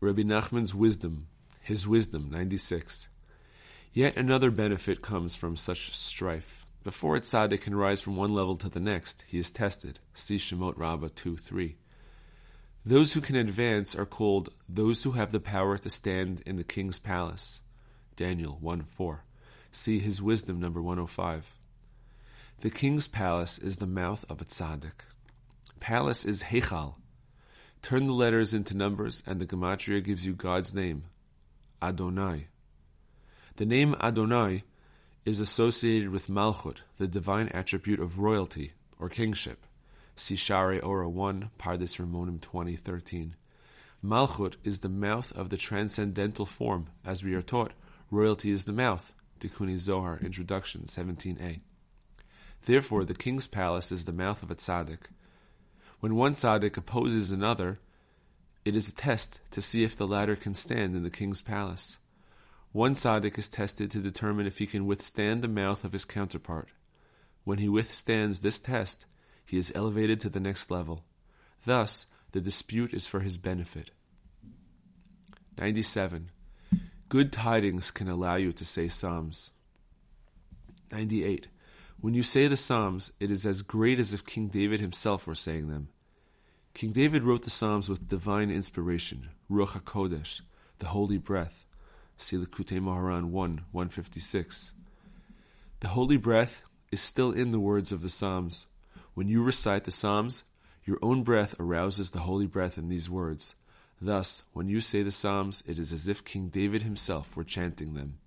Rabbi Nachman's wisdom, his wisdom, 96. Yet another benefit comes from such strife. Before a tzaddik can rise from one level to the next, he is tested. See Shemot Rabbah 2 3. Those who can advance are called those who have the power to stand in the king's palace. Daniel 1 4. See his wisdom number 105. The king's palace is the mouth of a tzaddik. Palace is Heichal. Turn the letters into numbers, and the gematria gives you God's name, Adonai. The name Adonai is associated with Malchut, the divine attribute of royalty or kingship. See Shaarei Orah 1, Pardes Rimonim 2013. Malchut is the mouth of the transcendental form. As we are taught, royalty is the mouth. Tikkunei Zohar, Introduction 17a. Therefore, the king's palace is the mouth of a tzaddik. When one tzaddik opposes another, it is a test to see if the latter can stand in the king's palace. One tzaddik is tested to determine if he can withstand the mouth of his counterpart. When he withstands this test, he is elevated to the next level. Thus, the dispute is for his benefit. 97. Good tidings can allow you to say Psalms. 98. When you say the Psalms, it is as great as if King David himself were saying them. King David wrote the Psalms with divine inspiration, Ruach HaKodesh, the holy breath. See Likutei Moharan 1, 156. The holy breath is still in the words of the Psalms. When you recite the Psalms, your own breath arouses the holy breath in these words. Thus, when you say the Psalms, it is as if King David himself were chanting them.